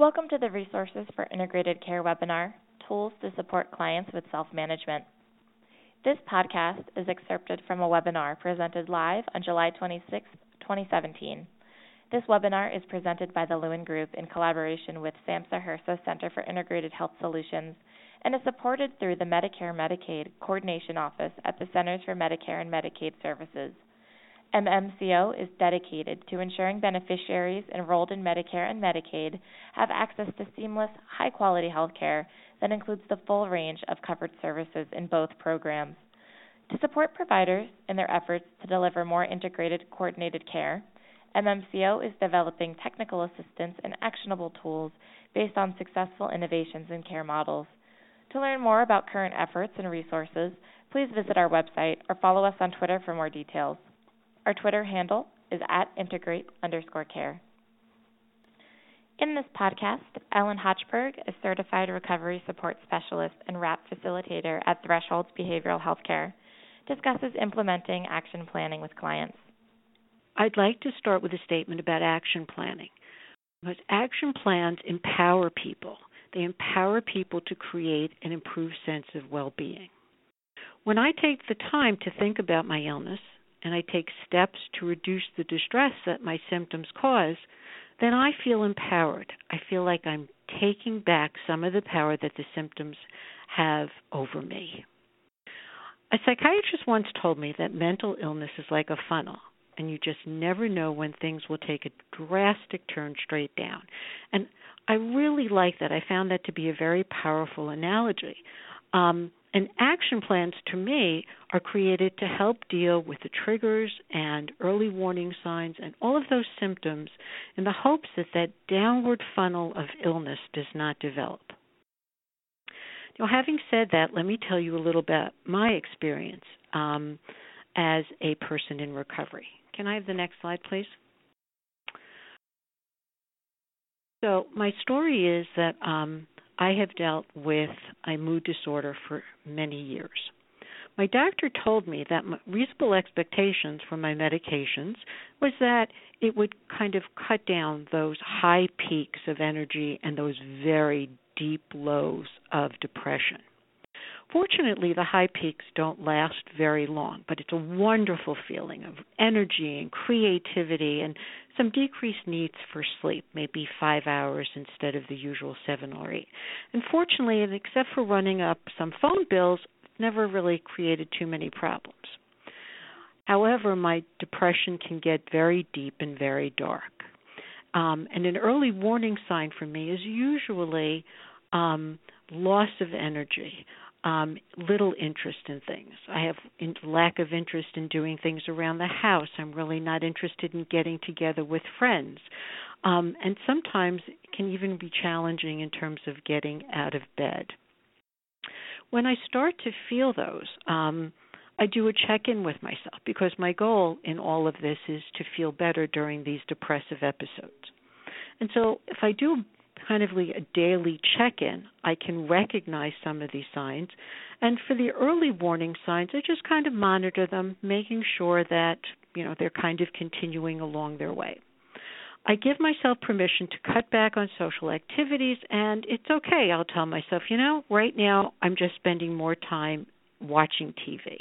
Welcome to the Resources for Integrated Care webinar Tools to Support Clients with Self Management. This podcast is excerpted from a webinar presented live on July 26, 2017. This webinar is presented by the Lewin Group in collaboration with SAMHSA HRSA Center for Integrated Health Solutions and is supported through the Medicare Medicaid Coordination Office at the Centers for Medicare and Medicaid Services. MMCO is dedicated to ensuring beneficiaries enrolled in Medicare and Medicaid have access to seamless, high quality health care that includes the full range of covered services in both programs. To support providers in their efforts to deliver more integrated, coordinated care, MMCO is developing technical assistance and actionable tools based on successful innovations in care models. To learn more about current efforts and resources, please visit our website or follow us on Twitter for more details. Our Twitter handle is at integrate underscore care. In this podcast, Ellen Hochberg, a certified recovery support specialist and WRAP facilitator at Thresholds Behavioral Healthcare, discusses implementing action planning with clients. I'd like to start with a statement about action planning. Because action plans empower people. They empower people to create an improved sense of well being. When I take the time to think about my illness and I take steps to reduce the distress that my symptoms cause, then I feel empowered. I feel like I'm taking back some of the power that the symptoms have over me. A psychiatrist once told me that mental illness is like a funnel, and you just never know when things will take a drastic turn straight down. And I really like that. I found that to be a very powerful analogy. Um, and action plans to me are created to help deal with the triggers and early warning signs and all of those symptoms in the hopes that that downward funnel of illness does not develop. Now, having said that, let me tell you a little bit my experience um, as a person in recovery. Can I have the next slide, please? So, my story is that um, I have dealt with a mood disorder for many years. My doctor told me that reasonable expectations for my medications was that it would kind of cut down those high peaks of energy and those very deep lows of depression. Fortunately, the high peaks don't last very long, but it's a wonderful feeling of energy and creativity and some decreased needs for sleep, maybe five hours instead of the usual seven or eight. Unfortunately, except for running up some phone bills, never really created too many problems. However, my depression can get very deep and very dark. Um, and an early warning sign for me is usually um, loss of energy, um, little interest in things. I have in, lack of interest in doing things around the house. I'm really not interested in getting together with friends. Um, and sometimes it can even be challenging in terms of getting out of bed. When I start to feel those, um, I do a check in with myself because my goal in all of this is to feel better during these depressive episodes. And so if I do kind of like a daily check in, I can recognize some of these signs. And for the early warning signs, I just kind of monitor them, making sure that, you know, they're kind of continuing along their way. I give myself permission to cut back on social activities, and it's okay. I'll tell myself, you know, right now I'm just spending more time watching TV.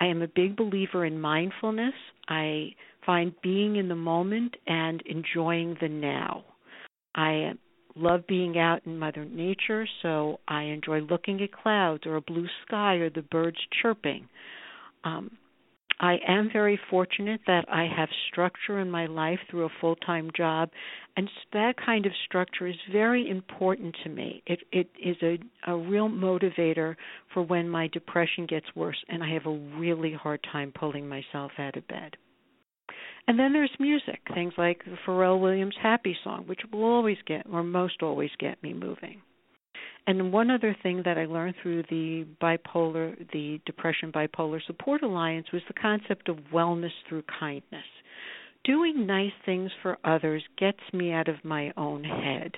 I am a big believer in mindfulness. I find being in the moment and enjoying the now. I love being out in Mother Nature, so I enjoy looking at clouds or a blue sky or the birds chirping. Um, I am very fortunate that I have structure in my life through a full time job, and that kind of structure is very important to me. It, it is a, a real motivator for when my depression gets worse and I have a really hard time pulling myself out of bed. And then there's music, things like the Pharrell Williams Happy Song, which will always get, or most always get me moving. And one other thing that I learned through the bipolar, the Depression Bipolar Support Alliance was the concept of wellness through kindness. Doing nice things for others gets me out of my own head.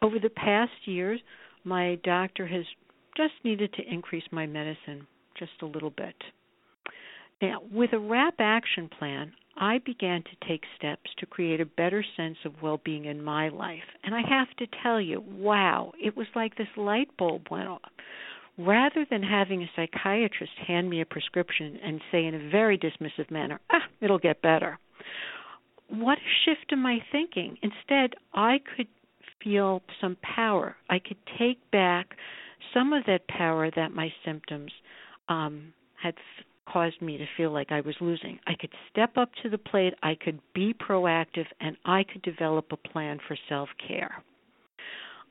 Over the past years, my doctor has just needed to increase my medicine just a little bit. Now, with a WRAP action plan, I began to take steps to create a better sense of well being in my life. And I have to tell you, wow, it was like this light bulb went off. Rather than having a psychiatrist hand me a prescription and say in a very dismissive manner, ah, it'll get better, what a shift in my thinking. Instead, I could feel some power. I could take back some of that power that my symptoms um, had caused me to feel like I was losing. I could step up to the plate, I could be proactive, and I could develop a plan for self care.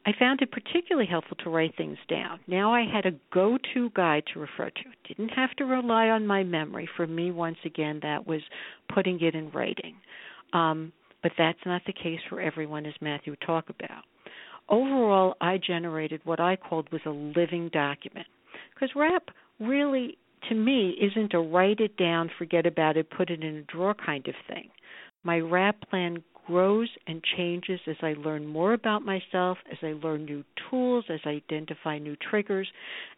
I found it particularly helpful to write things down. Now I had a go to guide to refer to. Didn't have to rely on my memory. For me, once again, that was putting it in writing. Um, but that's not the case for everyone, as Matthew would talk about. Overall, I generated what I called was a living document. Because WRAP really, to me, isn't a write it down, forget about it, put it in a drawer kind of thing. My WRAP plan grows and changes as I learn more about myself, as I learn new tools, as I identify new triggers,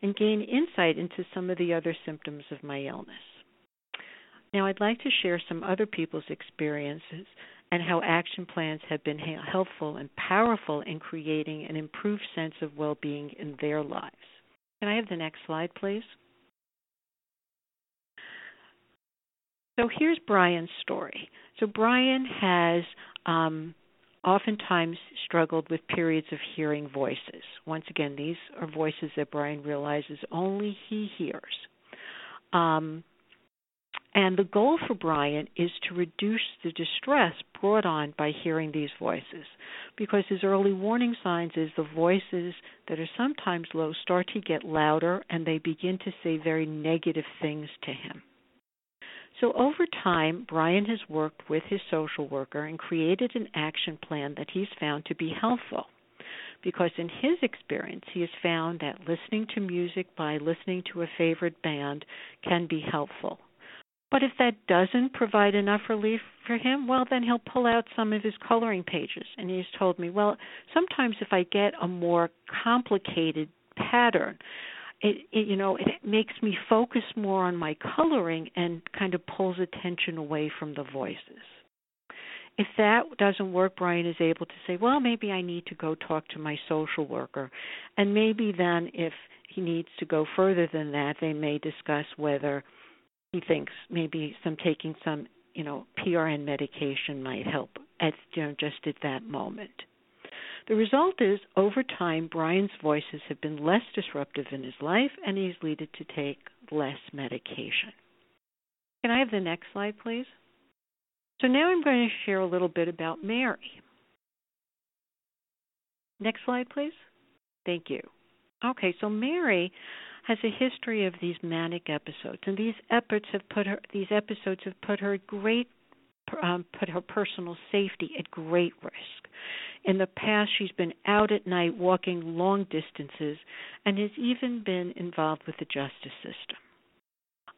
and gain insight into some of the other symptoms of my illness. Now, I'd like to share some other people's experiences and how action plans have been helpful and powerful in creating an improved sense of well being in their lives. Can I have the next slide, please? So here's Brian's story. So Brian has um, oftentimes struggled with periods of hearing voices. Once again, these are voices that Brian realizes only he hears. Um, and the goal for Brian is to reduce the distress brought on by hearing these voices, because his early warning signs is the voices that are sometimes low start to get louder and they begin to say very negative things to him. So over time, Brian has worked with his social worker and created an action plan that he's found to be helpful. Because in his experience, he has found that listening to music by listening to a favorite band can be helpful. But if that doesn't provide enough relief for him, well, then he'll pull out some of his coloring pages. And he's told me, well, sometimes if I get a more complicated pattern, it, it you know it makes me focus more on my coloring and kind of pulls attention away from the voices. If that doesn't work brian is able to say well maybe i need to go talk to my social worker. And maybe then if he needs to go further than that they may discuss whether he thinks maybe some taking some you know prn medication might help at you know just at that moment the result is, over time, Brian's voices have been less disruptive in his life and he's needed to take less medication. Can I have the next slide, please? So now I'm going to share a little bit about Mary. Next slide, please. Thank you. Okay, so Mary has a history of these manic episodes, and these episodes have put her these episodes have put her great um, put her personal safety at great risk. In the past, she's been out at night walking long distances and has even been involved with the justice system.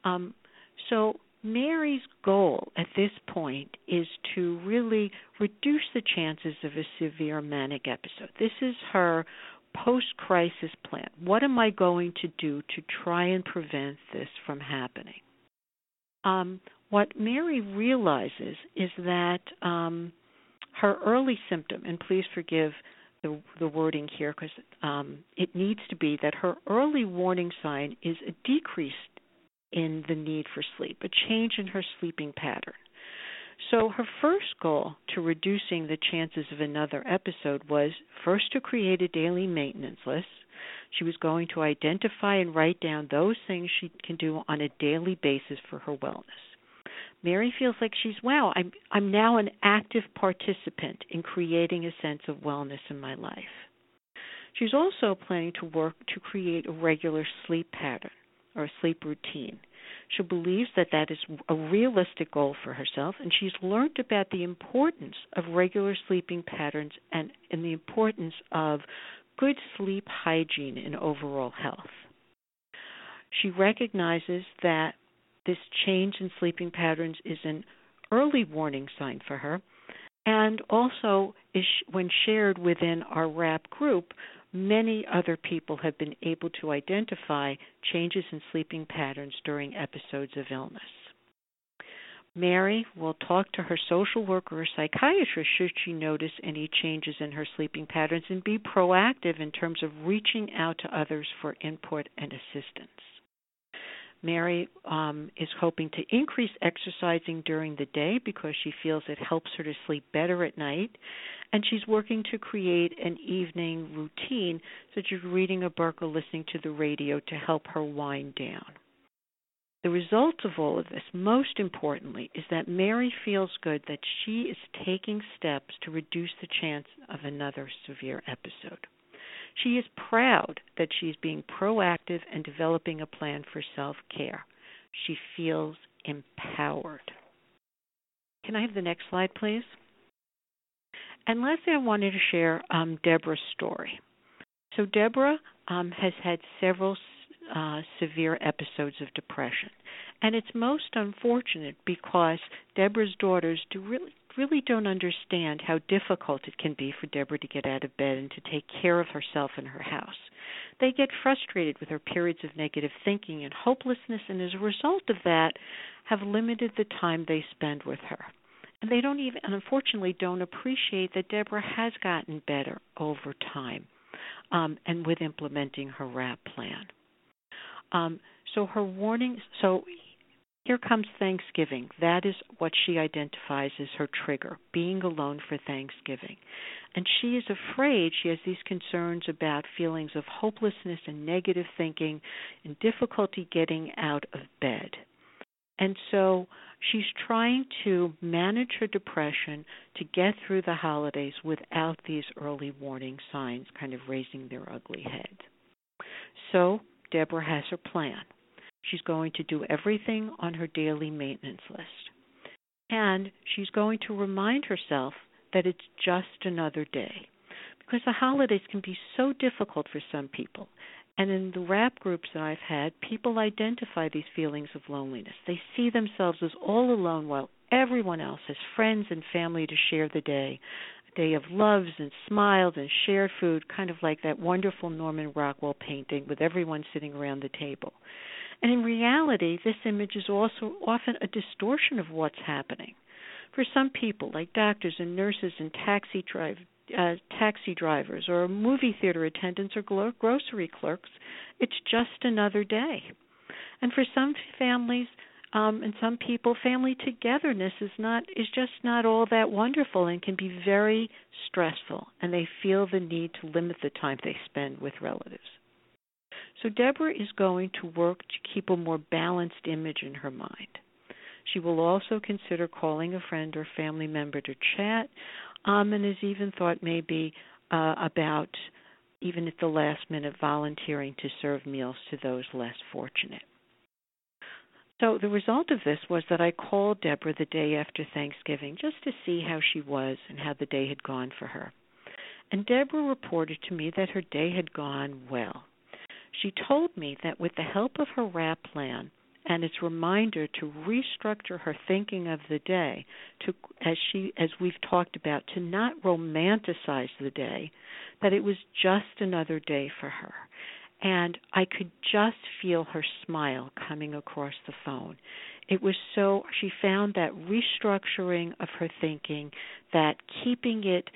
Um, so, Mary's goal at this point is to really reduce the chances of a severe manic episode. This is her post crisis plan. What am I going to do to try and prevent this from happening? Um, what Mary realizes is that um, her early symptom, and please forgive the, the wording here because um, it needs to be that her early warning sign is a decrease in the need for sleep, a change in her sleeping pattern. So, her first goal to reducing the chances of another episode was first to create a daily maintenance list. She was going to identify and write down those things she can do on a daily basis for her wellness. Mary feels like she's wow, I'm I'm now an active participant in creating a sense of wellness in my life. She's also planning to work to create a regular sleep pattern or a sleep routine. She believes that that is a realistic goal for herself, and she's learned about the importance of regular sleeping patterns and, and the importance of good sleep hygiene and overall health. She recognizes that this change in sleeping patterns is an early warning sign for her, and also is when shared within our WRAP group, many other people have been able to identify changes in sleeping patterns during episodes of illness. Mary will talk to her social worker or psychiatrist should she notice any changes in her sleeping patterns and be proactive in terms of reaching out to others for input and assistance. Mary um, is hoping to increase exercising during the day because she feels it helps her to sleep better at night. And she's working to create an evening routine, such as reading a book or listening to the radio to help her wind down. The result of all of this, most importantly, is that Mary feels good that she is taking steps to reduce the chance of another severe episode. She is proud that she is being proactive and developing a plan for self care. She feels empowered. Can I have the next slide, please? And lastly, I wanted to share um, Deborah's story. So, Deborah um, has had several uh, severe episodes of depression. And it's most unfortunate because Deborah's daughters do really really don't understand how difficult it can be for Deborah to get out of bed and to take care of herself and her house. They get frustrated with her periods of negative thinking and hopelessness, and as a result of that, have limited the time they spend with her. And they don't even, unfortunately, don't appreciate that Deborah has gotten better over time um, and with implementing her WRAP plan. Um, so her warning, so here comes Thanksgiving. That is what she identifies as her trigger, being alone for Thanksgiving. And she is afraid, she has these concerns about feelings of hopelessness and negative thinking and difficulty getting out of bed. And so she's trying to manage her depression to get through the holidays without these early warning signs kind of raising their ugly head. So Deborah has her plan. She's going to do everything on her daily maintenance list. And she's going to remind herself that it's just another day. Because the holidays can be so difficult for some people. And in the WRAP groups that I've had, people identify these feelings of loneliness. They see themselves as all alone while everyone else has friends and family to share the day. A day of loves and smiles and shared food, kind of like that wonderful Norman Rockwell painting with everyone sitting around the table. And in reality, this image is also often a distortion of what's happening. For some people, like doctors and nurses and taxi drive, uh, taxi drivers or movie theater attendants or glo- grocery clerks, it's just another day. And for some families um, and some people, family togetherness is not is just not all that wonderful and can be very stressful, and they feel the need to limit the time they spend with relatives. So Deborah is going to work to keep a more balanced image in her mind. She will also consider calling a friend or family member to chat, um, and has even thought maybe uh, about, even at the last minute, volunteering to serve meals to those less fortunate. So the result of this was that I called Deborah the day after Thanksgiving just to see how she was and how the day had gone for her. And Deborah reported to me that her day had gone well. She told me that with the help of her WRAP plan and its reminder to restructure her thinking of the day, to as she as we've talked about, to not romanticize the day, that it was just another day for her. And I could just feel her smile coming across the phone. It was so she found that restructuring of her thinking, that keeping it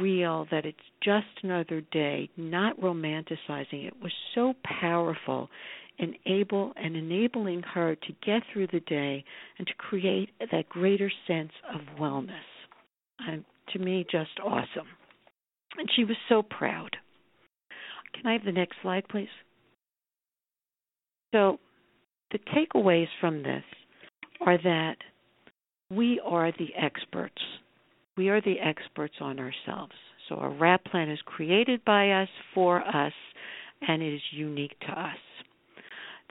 real that it's just another day, not romanticizing it, was so powerful and able and enabling her to get through the day and to create that greater sense of wellness. And to me, just awesome. And she was so proud. Can I have the next slide, please? So, the takeaways from this are that we are the experts we are the experts on ourselves. So our WRAP plan is created by us, for us, and it is unique to us.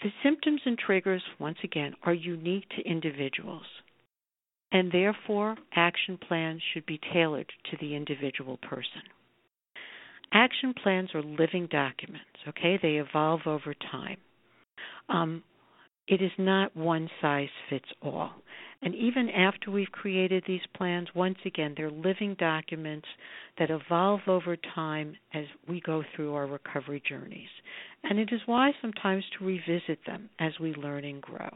The symptoms and triggers, once again, are unique to individuals, and therefore action plans should be tailored to the individual person. Action plans are living documents, okay? They evolve over time. Um, it is not one size fits all. And even after we've created these plans, once again, they're living documents that evolve over time as we go through our recovery journeys. And it is wise sometimes to revisit them as we learn and grow.